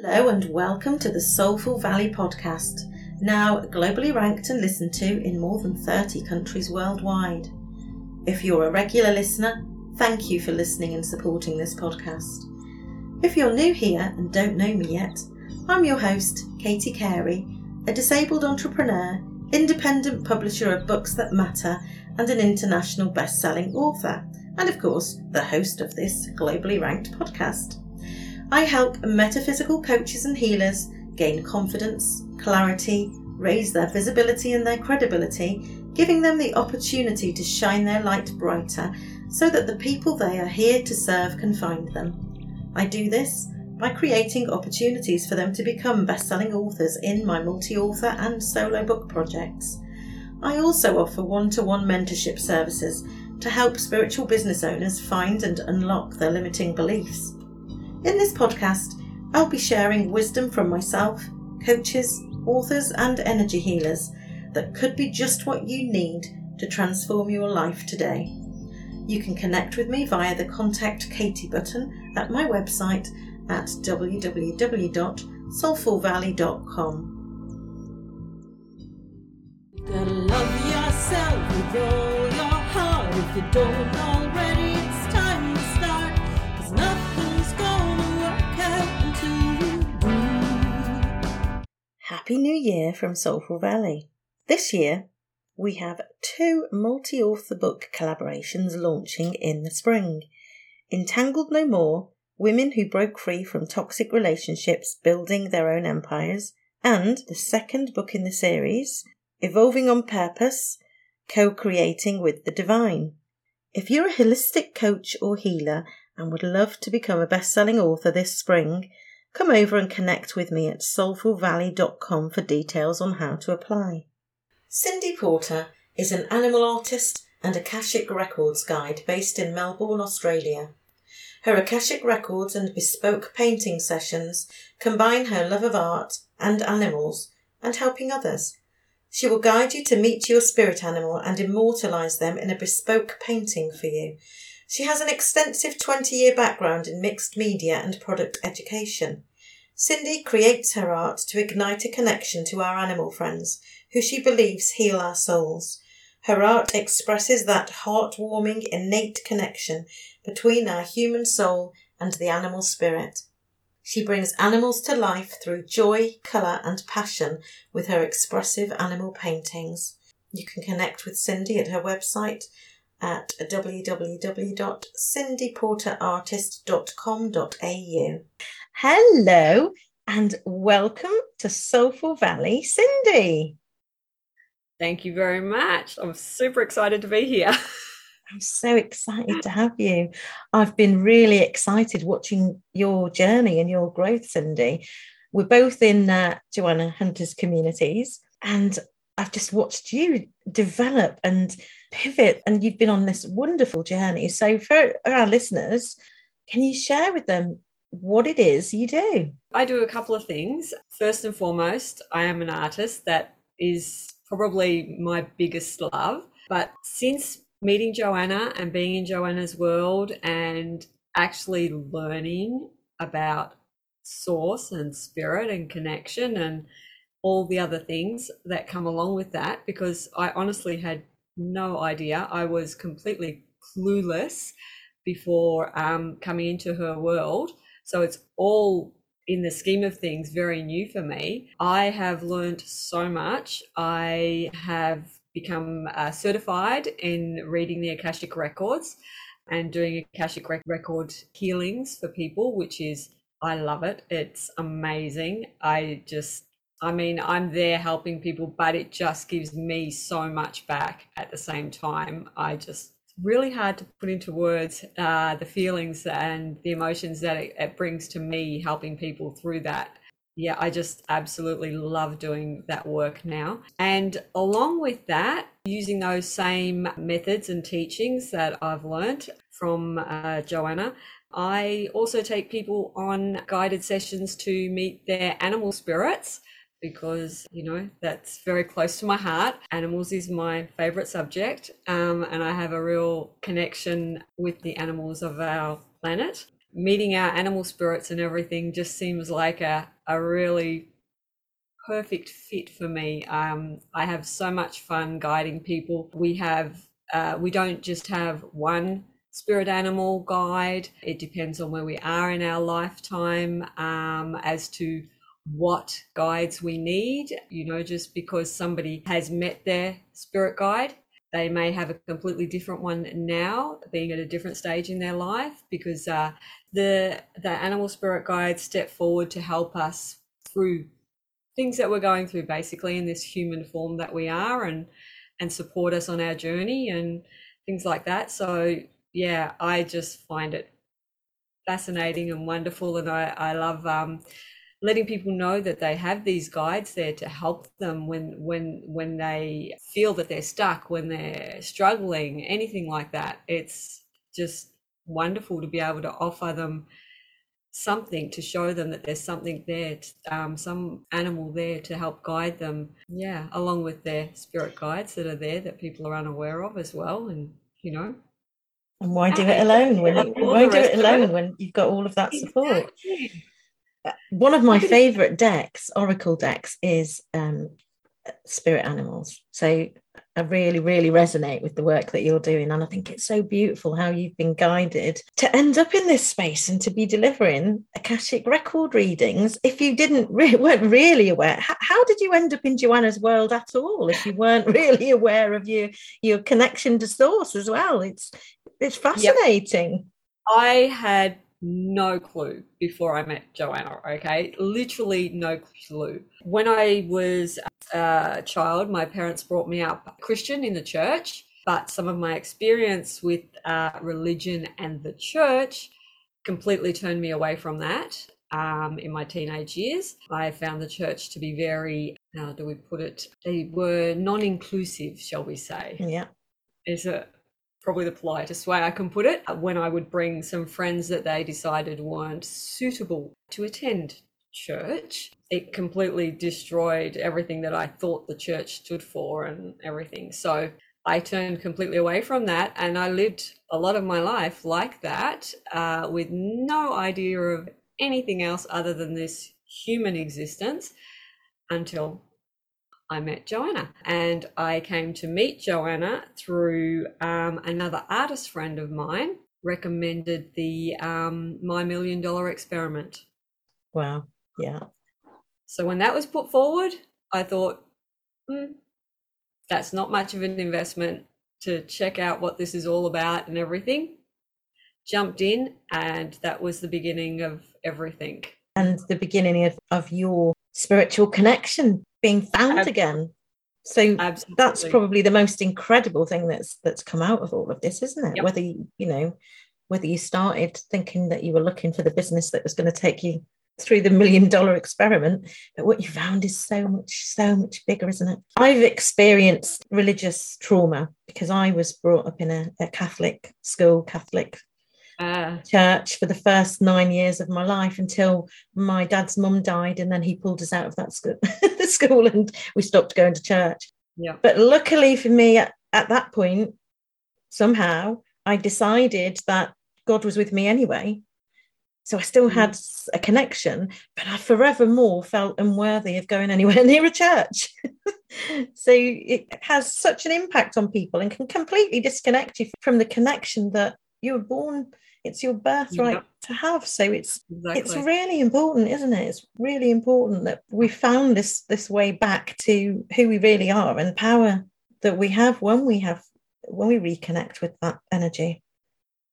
Hello and welcome to the Soulful Valley podcast, now globally ranked and listened to in more than 30 countries worldwide. If you're a regular listener, thank you for listening and supporting this podcast. If you're new here and don't know me yet, I'm your host, Katie Carey, a disabled entrepreneur, independent publisher of books that matter, and an international best selling author, and of course, the host of this globally ranked podcast. I help metaphysical coaches and healers gain confidence, clarity, raise their visibility and their credibility, giving them the opportunity to shine their light brighter so that the people they are here to serve can find them. I do this by creating opportunities for them to become best selling authors in my multi author and solo book projects. I also offer one to one mentorship services to help spiritual business owners find and unlock their limiting beliefs. In this podcast, I'll be sharing wisdom from myself, coaches, authors, and energy healers that could be just what you need to transform your life today. You can connect with me via the Contact Katie button at my website at www.soulfulvalley.com. Gotta love yourself your heart. If you don't already, Happy New Year from Soulful Valley. This year, we have two multi author book collaborations launching in the spring Entangled No More Women Who Broke Free from Toxic Relationships Building Their Own Empires, and the second book in the series, Evolving on Purpose Co Creating with the Divine. If you're a holistic coach or healer and would love to become a best selling author this spring, come over and connect with me at soulfulvalley.com for details on how to apply. Cindy Porter is an animal artist and Akashic Records guide based in Melbourne, Australia. Her Akashic Records and bespoke painting sessions combine her love of art and animals and helping others. She will guide you to meet your spirit animal and immortalize them in a bespoke painting for you. She has an extensive 20 year background in mixed media and product education. Cindy creates her art to ignite a connection to our animal friends, who she believes heal our souls. Her art expresses that heartwarming, innate connection between our human soul and the animal spirit. She brings animals to life through joy, colour, and passion with her expressive animal paintings. You can connect with Cindy at her website at www.cindyporterartist.com.au. Hello and welcome to Soulful Valley, Cindy. Thank you very much. I'm super excited to be here. I'm so excited to have you. I've been really excited watching your journey and your growth, Cindy. We're both in uh, Joanna Hunter's communities, and I've just watched you develop and pivot, and you've been on this wonderful journey. So, for our listeners, can you share with them what it is you do? I do a couple of things. First and foremost, I am an artist. That is probably my biggest love. But since meeting Joanna and being in Joanna's world and actually learning about source and spirit and connection and all the other things that come along with that because I honestly had no idea. I was completely clueless before um, coming into her world. So it's all in the scheme of things very new for me. I have learned so much. I have become uh, certified in reading the Akashic records and doing Akashic record healings for people, which is, I love it. It's amazing. I just, I mean, I'm there helping people, but it just gives me so much back at the same time. I just, really hard to put into words uh, the feelings and the emotions that it, it brings to me helping people through that yeah, I just absolutely love doing that work now. And along with that, using those same methods and teachings that I've learned from uh, Joanna, I also take people on guided sessions to meet their animal spirits because you know that's very close to my heart animals is my favorite subject um, and i have a real connection with the animals of our planet meeting our animal spirits and everything just seems like a, a really perfect fit for me. Um, I have so much fun guiding people. We have, uh, we don't just have one spirit animal guide. It depends on where we are in our lifetime um, as to what guides we need. You know, just because somebody has met their spirit guide, they may have a completely different one now, being at a different stage in their life, because uh, the the animal spirit guides step forward to help us through things that we're going through, basically in this human form that we are, and and support us on our journey and things like that. So yeah, I just find it fascinating and wonderful, and I I love um, letting people know that they have these guides there to help them when when when they feel that they're stuck, when they're struggling, anything like that. It's just wonderful to be able to offer them something to show them that there's something there, um, some animal there to help guide them. Yeah, along with their spirit guides that are there that people are unaware of as well, and you know. And why do it alone when you, why do it alone when you've got all of that support? Exactly. One of my favorite decks, Oracle decks, is um, spirit animals. So I really, really resonate with the work that you're doing. And I think it's so beautiful how you've been guided to end up in this space and to be delivering Akashic record readings. If you didn't re- weren't really aware, how, how did you end up in Joanna's world at all? If you weren't really aware of your your connection to source as well, it's it's fascinating. I had no clue before I met Joanna, okay? Literally no clue. When I was a child, my parents brought me up Christian in the church, but some of my experience with uh, religion and the church completely turned me away from that. Um, in my teenage years, I found the church to be very, how do we put it? They were non inclusive, shall we say. Yeah. Is a probably the politest way I can put it. When I would bring some friends that they decided weren't suitable to attend church, it completely destroyed everything that I thought the church stood for and everything. So I turned completely away from that and I lived a lot of my life like that uh, with no idea of anything else other than this human existence until I met Joanna. And I came to meet Joanna through um, another artist friend of mine recommended the um, My Million Dollar Experiment. Wow. Yeah. So when that was put forward, I thought, hmm, that's not much of an investment to check out what this is all about and everything. Jumped in, and that was the beginning of everything. And the beginning of, of your spiritual connection being found Ab- again. So Absolutely. that's probably the most incredible thing that's that's come out of all of this, isn't it? Yep. Whether you, you know, whether you started thinking that you were looking for the business that was going to take you through the million dollar experiment, but what you found is so much, so much bigger, isn't it? I've experienced religious trauma because I was brought up in a, a Catholic school, Catholic Ah, church for the first nine years of my life until my dad's mum died and then he pulled us out of that school, the school and we stopped going to church. Yeah. but luckily for me at, at that point somehow i decided that god was with me anyway. So i still had a connection but i forevermore felt unworthy of going anywhere near a church. So it has such an impact on people and can completely disconnect you from the connection that you were born it's your birthright Yeah. to have so it's Exactly. it's really important isn't it it's really important that we found this this way back to who we really are and the power that we have when we have when we reconnect with that energy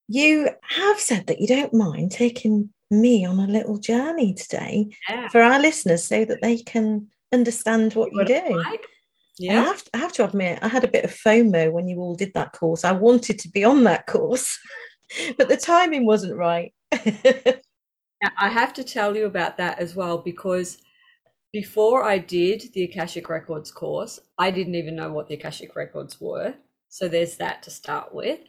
you have said that you don't mind taking me on a little journey today yeah. for our listeners so that they can understand what you it's do like. and I Yeah. have, I have to admit, I had a bit of FOMO when you all did that course. I wanted to be on that course, but the timing wasn't right. Now, I have to tell you about that as well because before I did the Akashic Records course, I didn't even know what the Akashic Records were. So there's that to start with.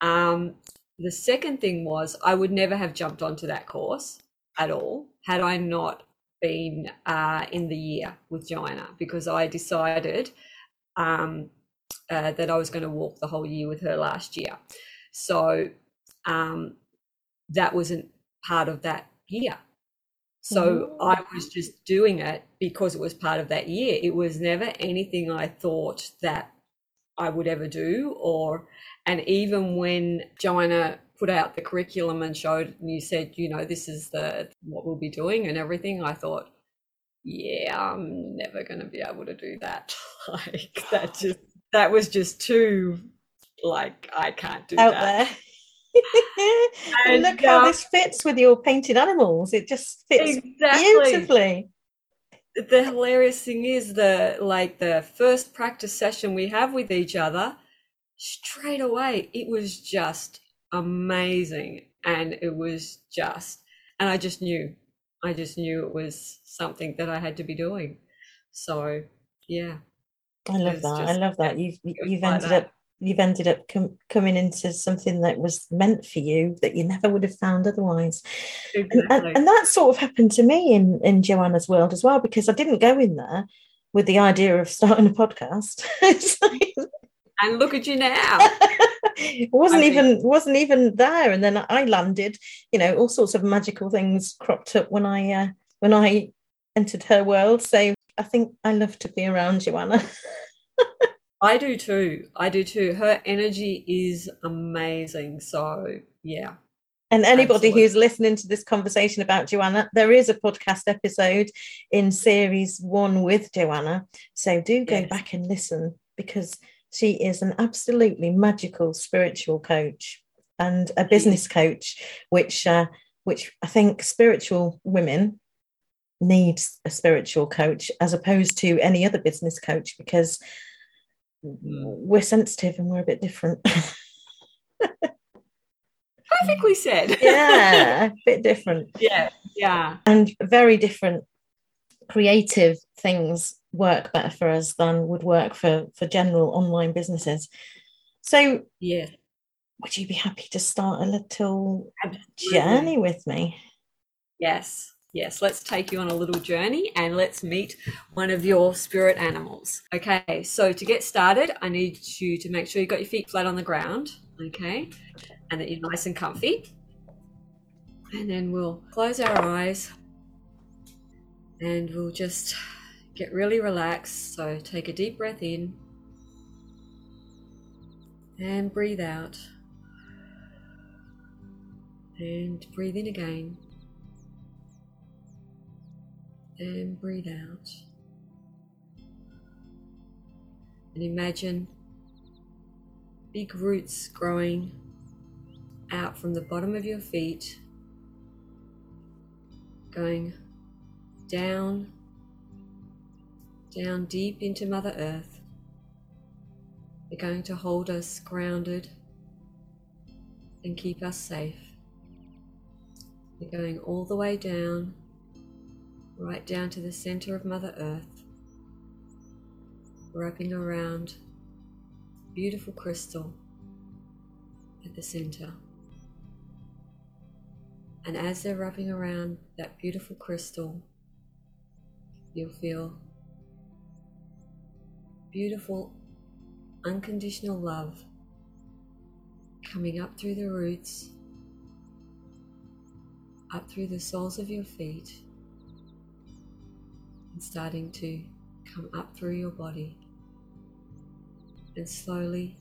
Um, the second thing was I would never have jumped onto that course at all had I not been uh, in the year with Joanna because I decided um, uh, that I was going to walk the whole year with her last year. So um, that wasn't part of that year. So I was just doing it because it was part of that year. It was never anything I thought that I would ever do or and even when Joanna put out the curriculum and showed and you said, you know, this is the what we'll be doing and everything, I thought, yeah, I'm never gonna be able to do that. like that just that was just too like I can't do out that. there. and look how this fits with your painted animals. It just fits Exactly. beautifully. the hilarious thing is the like the first practice session we have with each other straight away it was just amazing and it was just and i just knew i just knew it was something that i had to be doing so yeah I love that. I love that. You've you've like ended that. up you've ended up com- coming into something that was meant for you that you never would have found otherwise. And, and, and that sort of happened to me in in Joanna's world as well because I didn't go in there with the idea of starting a podcast. Like- and look at you now. It wasn't I mean- even wasn't even there. And then i landed you know all sorts of magical things cropped up when i uh, when i entered her world. So i think i love to be around joanna i do too. I do too. Her energy is amazing. So yeah. And anybody Absolutely. who's listening to this conversation about joanna there is a podcast episode in series one with joanna. So do go Yes. back and listen because she is an absolutely magical spiritual coach and a business coach which uh, which i think spiritual women needs a spiritual coach as opposed to any other business coach because Mm-hmm. we're sensitive and we're a bit different. Perfectly said. Yeah a bit different. Yeah yeah. And very different creative things work better for us than would work for for general online businesses. So yeah. would you be happy to start a little Absolutely. journey with me? Yes, yes. Let's take you on a little journey and let's meet one of your spirit animals. Okay, so to get started, I need you to make sure you've got your feet flat on the ground, okay, and that you're nice and comfy. And then we'll close our eyes and we'll just get really relaxed. So take a deep breath in and breathe out. And breathe in again and breathe out. And imagine big roots growing out from the bottom of your feet, going down, down deep into Mother Earth. They're going to hold us grounded and keep us safe. They're going all the way down right down to the center of Mother Earth, wrapping around beautiful crystal at the center. And as they're wrapping around that beautiful crystal, you'll feel beautiful, unconditional love coming up through the roots, up through the soles of your feet and starting to come up through your body. And slowly,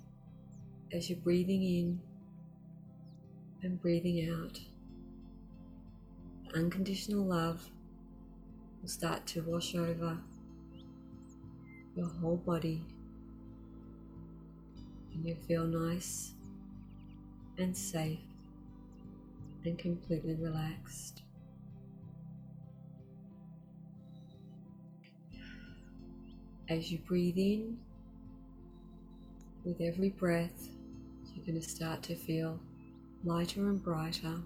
as you're breathing in and breathing out, unconditional love will start to wash over your whole body. And you feel nice and safe and completely relaxed. As you breathe in, with every breath, you're going to start to feel lighter and brighter,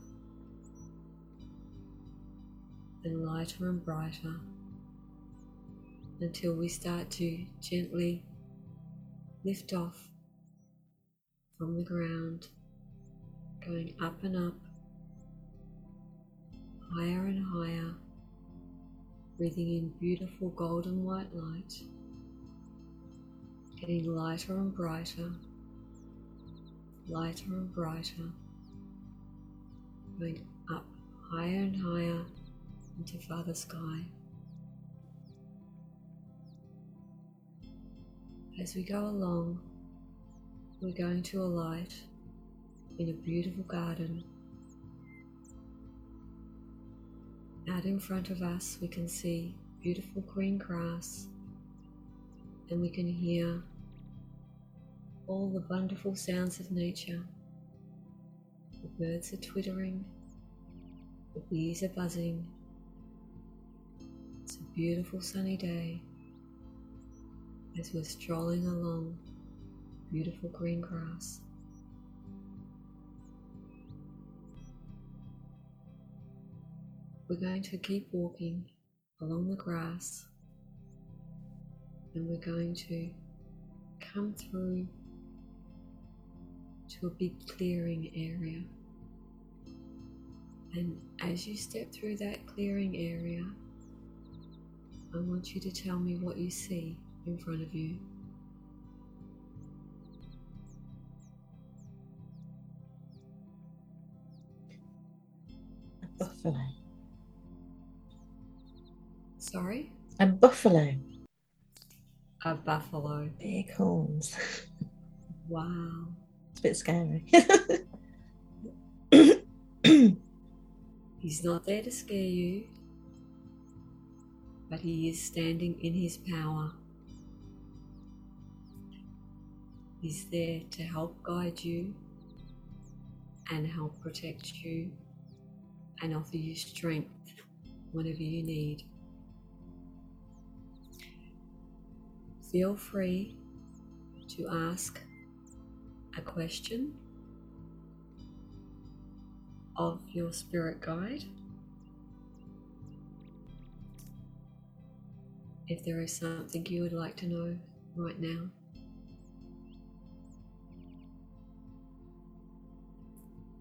and lighter and brighter, until we start to gently lift off from the ground, going up and up, higher and higher, breathing in beautiful golden white light getting lighter and brighter, lighter and brighter, going up higher and higher into Father Sky. As we go along, we're going to alight in a beautiful garden. Out in front of us, we can see beautiful green grass and we can hear all the wonderful sounds of nature. The birds are twittering, the bees are buzzing. It's a beautiful sunny day as we're strolling along beautiful green grass. We're going to keep walking along the grass and we're going to come through to a big clearing area. And as you step through that clearing area, I want you to tell me what you see in front of you. A buffalo. Sorry? A buffalo. A buffalo. Big horns. Wow. It's a bit scary. He's not there to scare you, but he is standing in his power. He's there to help guide you and help protect you and offer you strength whenever you need. Feel free to ask a question of your spirit guide. If there is something you would like to know right now,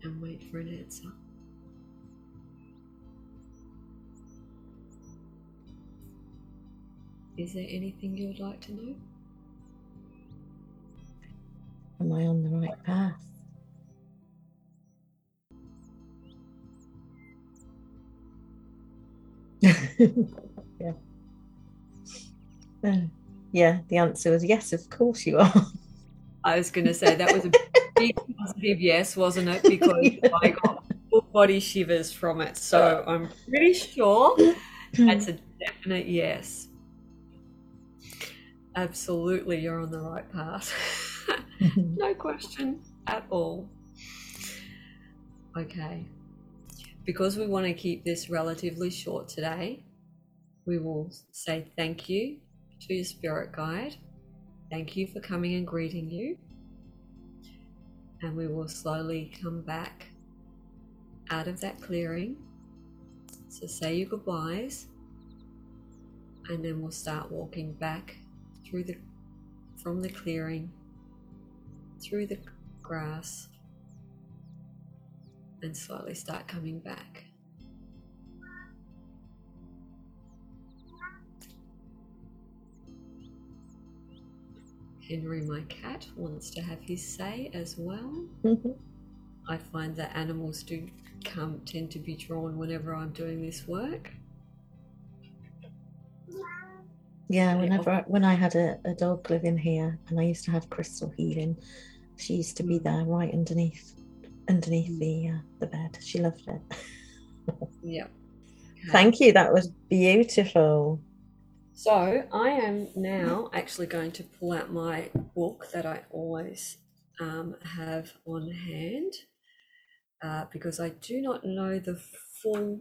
and wait for an answer. Is there anything you would like to know? Am I on the right path? yeah. Uh, yeah, the answer was yes, of course you are. I was going to say that was a big positive yes, wasn't it? Because I got full body shivers from it. So I'm pretty sure that's a definite yes. Absolutely, you're on the right path. no question at all. Okay. Because we want to keep this relatively short today, we will say thank you to your spirit guide. Thank you for coming and greeting you. And we will slowly come back out of that clearing. So say your goodbyes. And then we'll start walking back through the from the clearing through the grass and slowly start coming back. Henry, my cat, wants to have his say as well. Mm-hmm. I find that animals do come tend to be drawn whenever I'm doing this work. Yeah, whenever I, when I had a, a dog living here and I used to have crystal healing, she used to be there right underneath underneath the uh, the bed. She loved it. yeah. Thank you. That was beautiful. So I am now actually going to pull out my book that I always um, have on hand uh, because I do not know the full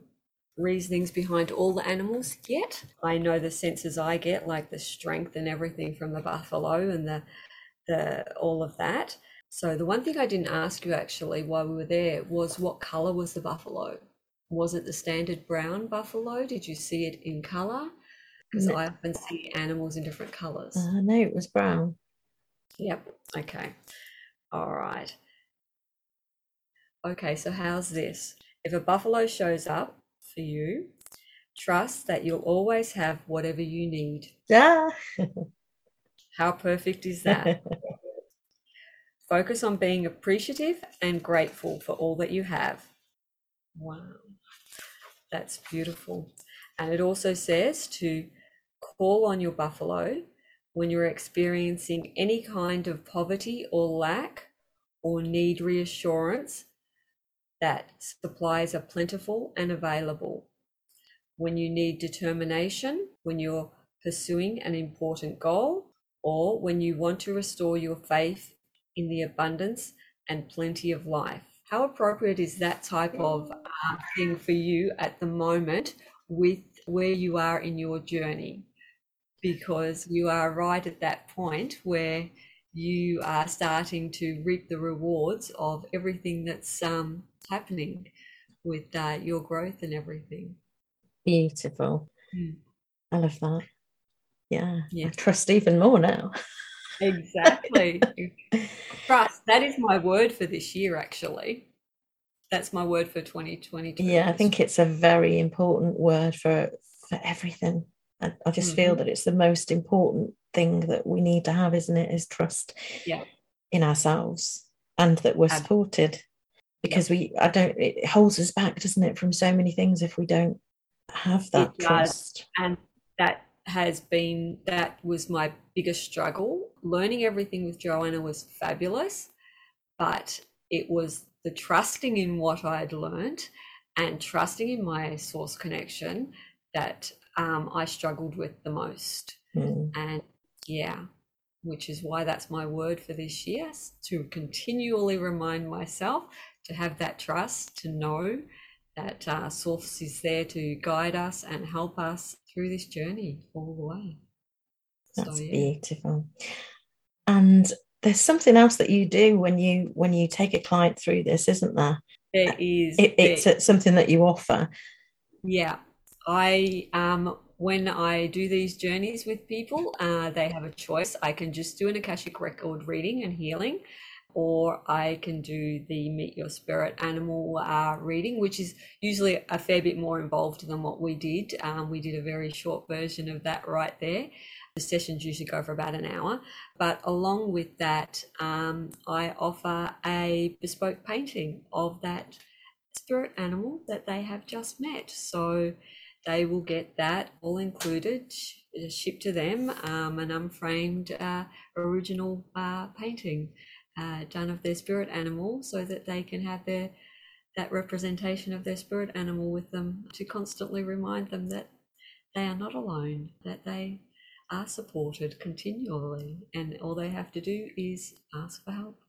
reasonings behind all the animals yet. I know the senses I get, like the strength and everything from the buffalo and the the all of that. So the one thing I didn't ask you actually while we were there was what color was the buffalo? Was it the standard brown buffalo? Did you see it in color? Because No. I often see animals in different colors. Uh, no, it was brown. Yep. Okay. All right. Okay, so how's this? If a buffalo shows up for you, trust that you'll always have whatever you need. Yeah. How perfect is that? Focus on being appreciative and grateful for all that you have. Wow. That's beautiful. And it also says to call on your buffalo when you're experiencing any kind of poverty or lack or need reassurance that supplies are plentiful and available. When you need determination, when you're pursuing an important goal, or when you want to restore your faith in the abundance and plenty of life. How appropriate is that type of uh, thing for you at the moment with where you are in your journey? Because you are right at that point where you are starting to reap the rewards of everything that's um, happening with uh, your growth and everything. Beautiful. Mm. I love that. Yeah. Yeah. I trust even more now. Exactly. Trust. That is my word for this year, actually. That's my word for 2022. Yeah, I think it's a very important word for for everything. I, I just feel Mhm. that it's the most important thing that we need to have, isn't it? Is trust Yeah. in ourselves and that we're Ab- supported. Because we I don't it holds us back, doesn't it, from so many things if we don't have that does. trust. and that has been that was my biggest struggle learning everything with joanna was fabulous but it was the trusting in what i'd learned and trusting in my source connection that um, i struggled with the most Mm. and yeah which is why that's my word for this year to continually remind myself to have that trust to know that uh, source is there to guide us and help us through this journey all the way That's so yeah beautiful. And there's something else that you do when you when you take a client through this, isn't there? there is It, it's uh, something that you offer. Yeah, I um when I do these journeys with people, uh, they have a choice. I can just do an Akashic record reading and healing, or I can do the Meet Your Spirit Animal uh, reading, which is usually a fair bit more involved than what we did. Um, we did a very short version of that right there. The sessions usually go for about an hour, but along with that, um, I offer a bespoke painting of that spirit animal that they have just met. So they will get that all included, sh- shipped to them, um, an unframed uh, original uh, painting uh, done of their spirit animal, so that they can have their that representation of their spirit animal with them to constantly remind them that they are not alone, that they are supported continually, and all they have to do is ask for help.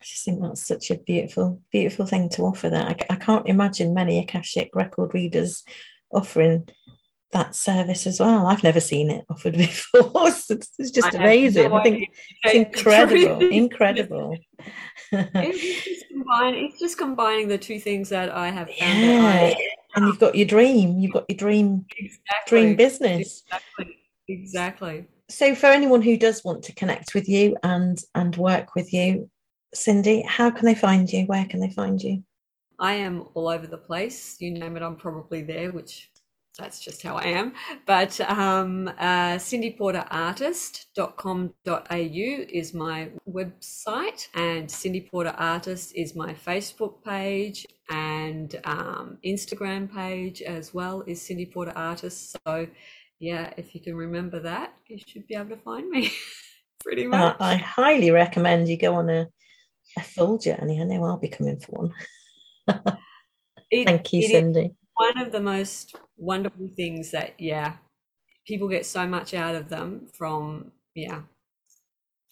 I just think that's such a beautiful, beautiful thing to offer. That I can't imagine many Akashic record readers offering that service as well. I've never seen it offered before. it's, it's just I amazing. no I think it's incredible, incredible. it's just it's just combining the two things that I have found yeah, and you've got your dream. You've got your dream, exactly dream business. exactly exactly. So, for anyone who does want to connect with you and and work with you, Cindy, how can they find you? Where can they find you? I am all over the place. You name it, I'm probably there, which that's just how I am. But um, uh, cindyporterartist.com.au is my website, and Cindy Porter Artist is my Facebook page and um, Instagram page as well is Cindy Porter Artist. So, yeah, if you can remember that, you should be able to find me pretty Uh, much. I highly recommend you go on a, a full journey. I know I'll be coming for one. It- Thank you, Cindy. one of the most wonderful things that yeah people get so much out of them from yeah.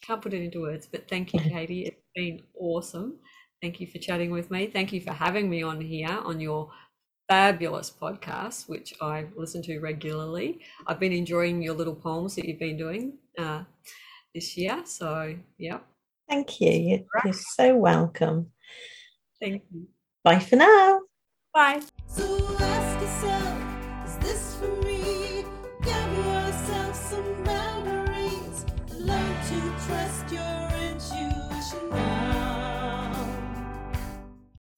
Can't put it into words but thank you katie. It's been awesome. Thank you for chatting with me. Thank you for having me on here on your fabulous podcast which i listen to regularly. I've been enjoying your little poems that you've been doing uh, this year so yeah. Thank you. You're, you're so welcome. thank you Bye for now. bye So ask yourself, is this for me? Give yourself some boundaries. Learn to trust your intuition now.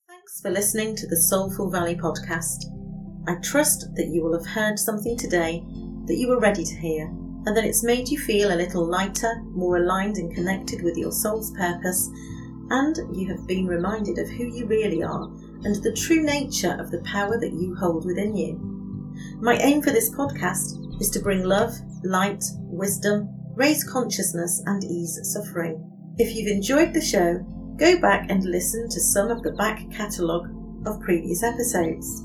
Thanks for listening to the Soulful Valley podcast. I trust that you will have heard something today that you were ready to hear, and that it's made you feel a little lighter, more aligned and connected with your soul's purpose, and you have been reminded of who you really are and the true nature of the power that you hold within you. My aim for this podcast is to bring love, light, wisdom, raise consciousness, and ease suffering. If you've enjoyed the show, go back and listen to some of the back catalogue of previous episodes.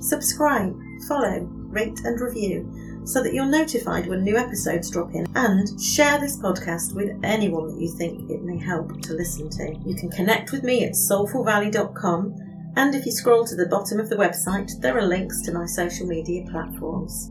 Subscribe, follow, rate, and review so that you're notified when new episodes drop in and share this podcast with anyone that you think it may help to listen to. You can connect with me at soulfulvalley.com and if you scroll to the bottom of the website, there are links to my social media platforms.